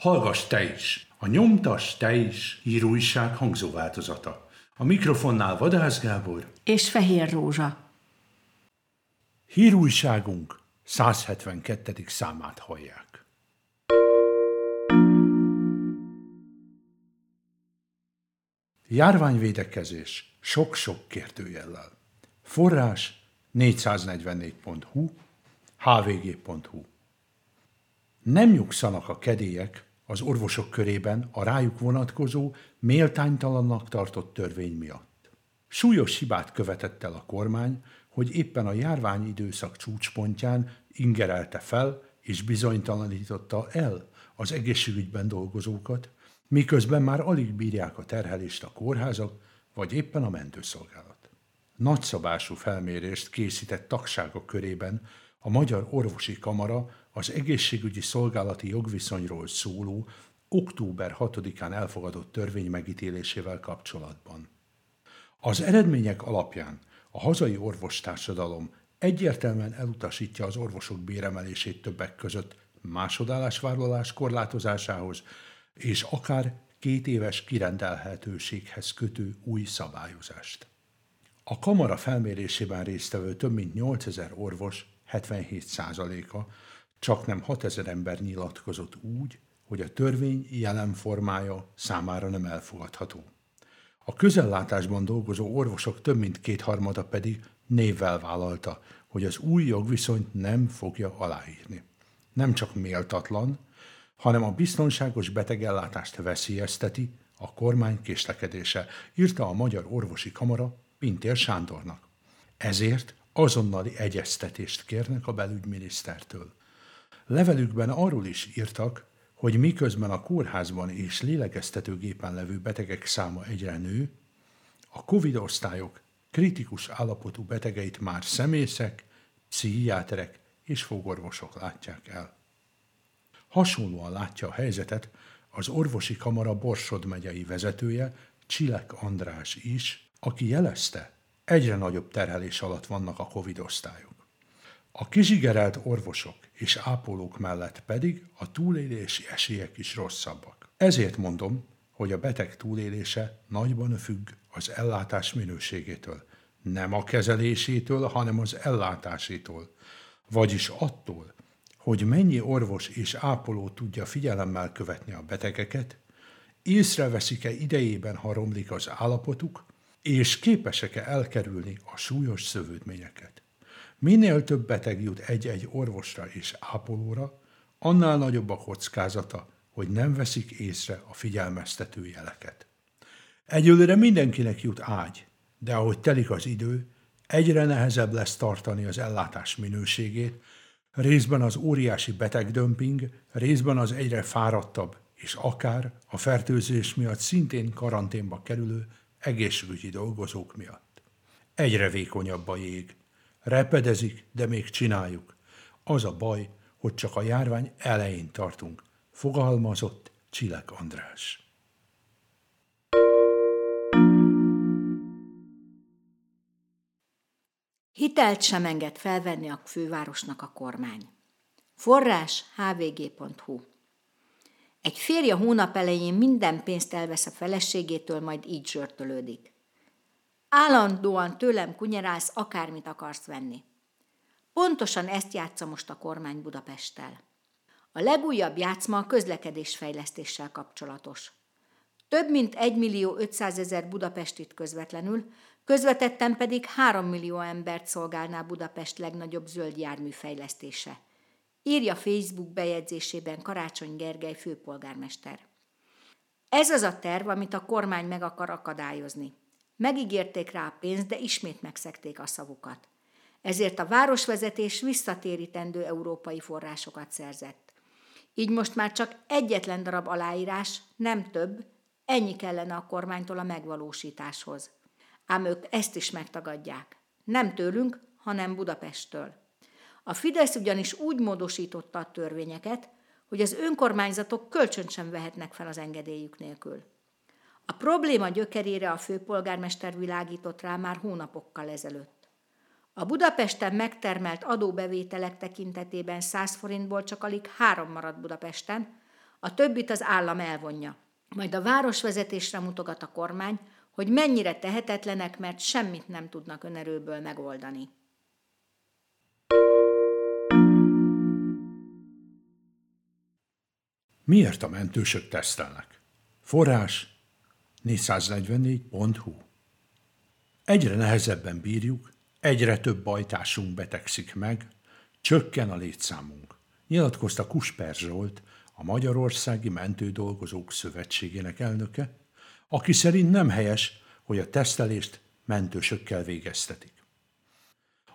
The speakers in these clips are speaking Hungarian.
Hallgass te is! A nyomtas te is hírújság hangzóváltozata. A mikrofonnál Vadász Gábor és Fehér Rózsa. Hírújságunk 172. számát hallják. Járványvédekezés sok-sok kérdőjellel. Forrás 444.hu, hvg.hu. Nem nyugszanak a kedélyek az orvosok körében a rájuk vonatkozó, méltánytalannak tartott törvény miatt. Súlyos hibát követett el a kormány, hogy éppen a járvány időszak csúcspontján ingerelte fel és bizonytalanította el az egészségügyben dolgozókat, miközben már alig bírják a terhelést a kórházak, vagy éppen a mentőszolgálat. Nagyszabású felmérést készített tagságok körében a Magyar Orvosi Kamara az egészségügyi szolgálati jogviszonyról szóló október 6-án elfogadott törvény megítélésével kapcsolatban. Az eredmények alapján a hazai orvostársadalom egyértelműen elutasítja az orvosok béremelését többek között másodállásvállalás korlátozásához és akár két éves kirendelhetőséghez kötő új szabályozást. A kamara felmérésében résztvevő több mint 8000 orvos 77%-a csak nem 6000 ember nyilatkozott úgy, hogy a törvény jelen formája számára nem elfogadható. A közellátásban dolgozó orvosok több mint kétharmada pedig névvel vállalta, hogy az új jogviszonyt nem fogja aláírni. Nem csak méltatlan, hanem a biztonságos betegellátást veszélyezteti a kormány késlekedése, írta a Magyar Orvosi Kamara Pintér Sándornak. Ezért azonnali egyeztetést kérnek a belügyminisztertől. Levelükben arról is írtak, hogy miközben a kórházban és lélegeztetőgépen levő betegek száma egyre nő, a COVID osztályok kritikus állapotú betegeit már szemészek, pszichiáterek és fogorvosok látják el. Hasonlóan látja a helyzetet az orvosi kamara Borsod megyei vezetője, Csilek András is, aki jelezte, egyre nagyobb terhelés alatt vannak a COVID osztályok. A kizsigerelt orvosok és ápolók mellett pedig a túlélési esélyek is rosszabbak. Ezért mondom, hogy a beteg túlélése nagyban függ az ellátás minőségétől. Nem a kezelésétől, hanem az ellátásétól. Vagyis attól, hogy mennyi orvos és ápoló tudja figyelemmel követni a betegeket, észreveszik-e idejében, ha romlik az állapotuk, és képesek-e elkerülni a súlyos szövődményeket. Minél több beteg jut egy-egy orvosra és ápolóra, annál nagyobb a kockázata, hogy nem veszik észre a figyelmeztető jeleket. Egyelőre mindenkinek jut ágy, de ahogy telik az idő, egyre nehezebb lesz tartani az ellátás minőségét, részben az óriási betegdömping, részben az egyre fáradtabb és akár a fertőzés miatt szintén karanténba kerülő egészségügyi dolgozók miatt. Egyre vékonyabb a jég, Repedezik, de még csináljuk. Az a baj, hogy csak a járvány elején tartunk, fogalmazott Csilek András. Hitelt sem enged felvenni a fővárosnak a kormány. Forrás hvg.hu Egy férje hónap elején minden pénzt elvesz a feleségétől, majd így zsörtölődik. Állandóan tőlem kunyerálsz, akármit akarsz venni. Pontosan ezt játsza most a kormány Budapesttel. A legújabb játszma a közlekedésfejlesztéssel kapcsolatos. Több mint 1 millió 500 ezer budapestit közvetlenül, közvetetten pedig 3 millió embert szolgálná Budapest legnagyobb zöld jármű fejlesztése. Írja Facebook bejegyzésében Karácsony Gergely főpolgármester. Ez az a terv, amit a kormány meg akar akadályozni. Megígérték rá a pénzt, de ismét megszekték a szavukat. Ezért a városvezetés visszatérítendő európai forrásokat szerzett. Így most már csak egyetlen darab aláírás, nem több, ennyi kellene a kormánytól a megvalósításhoz. Ám ők ezt is megtagadják. Nem tőlünk, hanem Budapesttől. A Fidesz ugyanis úgy módosította a törvényeket, hogy az önkormányzatok kölcsön sem vehetnek fel az engedélyük nélkül. A probléma gyökerére a főpolgármester világított rá már hónapokkal ezelőtt. A Budapesten megtermelt adóbevételek tekintetében 100 forintból csak alig három maradt Budapesten, a többit az állam elvonja. Majd a városvezetésre mutogat a kormány, hogy mennyire tehetetlenek, mert semmit nem tudnak önerőből megoldani. Miért a mentősök tesztelnek? Forrás 444.hu Egyre nehezebben bírjuk, egyre több bajtásunk betegszik meg, csökken a létszámunk, nyilatkozta Kusper Zsolt, a Magyarországi Mentődolgozók Szövetségének elnöke, aki szerint nem helyes, hogy a tesztelést mentősökkel végeztetik.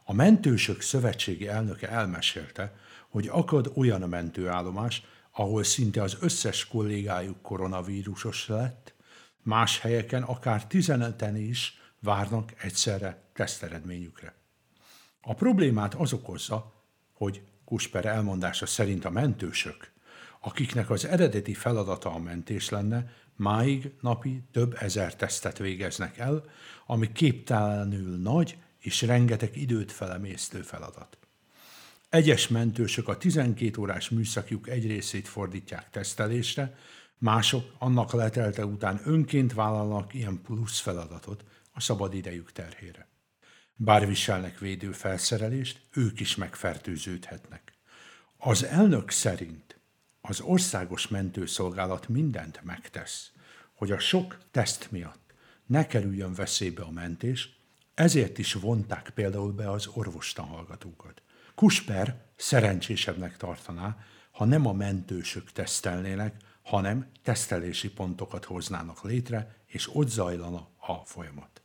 A Mentősök Szövetségi elnöke elmesélte, hogy akad olyan a mentőállomás, ahol szinte az összes kollégájuk koronavírusos lett, más helyeken akár tizeneten is várnak egyszerre teszteredményükre. A problémát az okozza, hogy Kusper elmondása szerint a mentősök, akiknek az eredeti feladata a mentés lenne, máig napi több ezer tesztet végeznek el, ami képtelenül nagy és rengeteg időt felemésztő feladat. Egyes mentősök a 12 órás műszakjuk egy részét fordítják tesztelésre, mások annak letelte után önként vállalnak ilyen plusz feladatot a szabad idejük terhére. Bár viselnek védőfelszerelést, ők is megfertőződhetnek. Az elnök szerint az országos mentőszolgálat mindent megtesz, hogy a sok teszt miatt ne kerüljön veszélybe a mentés, ezért is vonták például be az orvostan hallgatókat. Kusper szerencsésebbnek tartaná, ha nem a mentősök tesztelnének, hanem tesztelési pontokat hoznának létre, és ott zajlana a folyamat.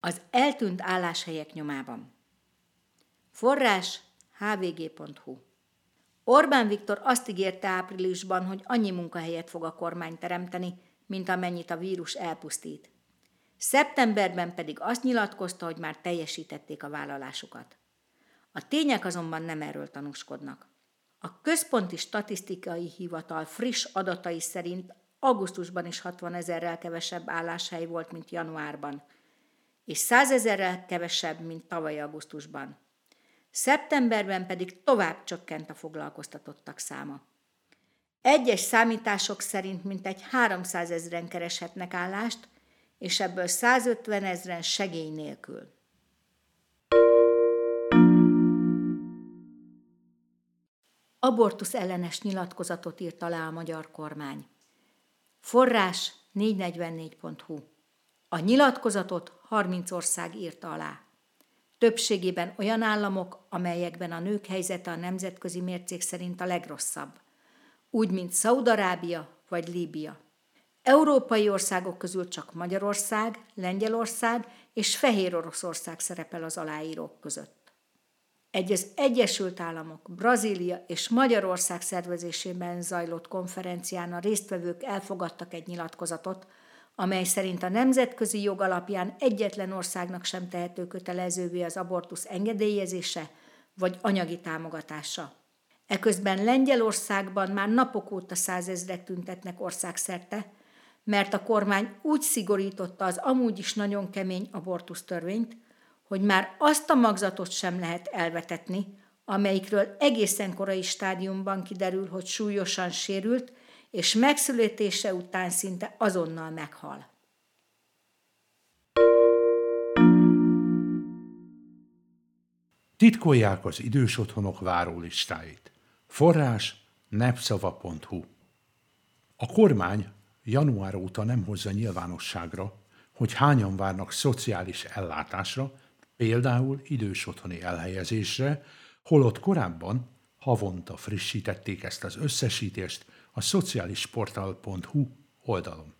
Az eltűnt álláshelyek nyomában. Forrás hvg.hu Orbán Viktor azt ígérte áprilisban, hogy annyi munkahelyet fog a kormány teremteni, mint amennyit a vírus elpusztít. Szeptemberben pedig azt nyilatkozta, hogy már teljesítették a vállalásukat. A tények azonban nem erről tanúskodnak. A Központi Statisztikai Hivatal friss adatai szerint augusztusban is 60 ezerrel kevesebb álláshely volt, mint januárban, és 100 ezerrel kevesebb, mint tavaly augusztusban. Szeptemberben pedig tovább csökkent a foglalkoztatottak száma. Egyes számítások szerint mintegy 300 ezeren kereshetnek állást, és ebből 150 ezeren segély nélkül. Abortusz ellenes nyilatkozatot írt alá a magyar kormány. Forrás 444.hu A nyilatkozatot 30 ország írta alá. Többségében olyan államok, amelyekben a nők helyzete a nemzetközi mércék szerint a legrosszabb, úgy mint Szaudarábia vagy Líbia. Európai országok közül csak Magyarország, Lengyelország és Fehér Oroszország szerepel az aláírók között. Egy az Egyesült Államok, Brazília és Magyarország szervezésében zajlott konferencián a résztvevők elfogadtak egy nyilatkozatot, amely szerint a nemzetközi jog alapján egyetlen országnak sem tehető kötelezővé az abortusz engedélyezése vagy anyagi támogatása. Eközben Lengyelországban már napok óta százezrek tüntetnek országszerte, mert a kormány úgy szigorította az amúgy is nagyon kemény abortusztörvényt, hogy már azt a magzatot sem lehet elvetetni, amelyikről egészen korai stádiumban kiderül, hogy súlyosan sérült, és megszületése után szinte azonnal meghal. Titkolják az idős otthonok várólistáit. Forrás nepszava.hu A kormány január óta nem hozza nyilvánosságra, hogy hányan várnak szociális ellátásra, például idős otthoni elhelyezésre, holott korábban havonta frissítették ezt az összesítést a szociálisportal.hu oldalon.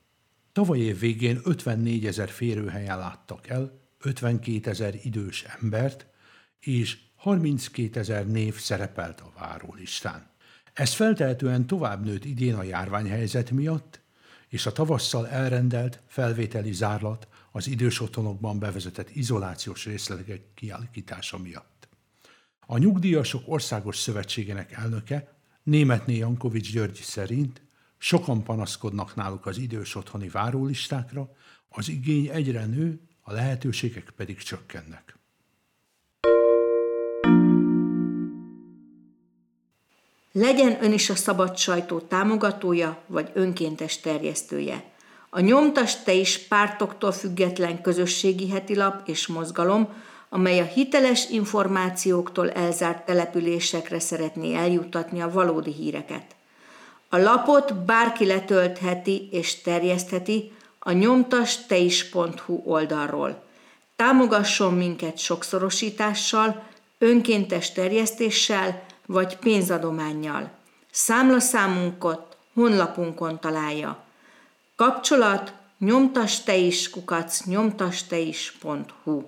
Tavaly év végén 54 ezer férőhelyen láttak el 52 ezer idős embert, és 32 ezer név szerepelt a várólistán. Ez feltehetően tovább nőtt idén a járványhelyzet miatt, és a tavasszal elrendelt felvételi zárlat az idős otthonokban bevezetett izolációs részlegek kialakítása miatt. A Nyugdíjasok Országos Szövetségének elnöke Németné Jankovics György szerint sokan panaszkodnak náluk az idős otthoni várólistákra, az igény egyre nő, a lehetőségek pedig csökkennek. Legyen ön is a szabad sajtó támogatója vagy önkéntes terjesztője. A Nyomtas Te is pártoktól független közösségi hetilap és mozgalom, amely a hiteles információktól elzárt településekre szeretné eljuttatni a valódi híreket. A lapot bárki letöltheti és terjesztheti a nyomtasteis.hu oldalról. Támogasson minket sokszorosítással, önkéntes terjesztéssel vagy pénzadománnyal. Számlaszámunkat honlapunkon találja. Kapcsolat nyomtasteis kukac nyomtasteis.hu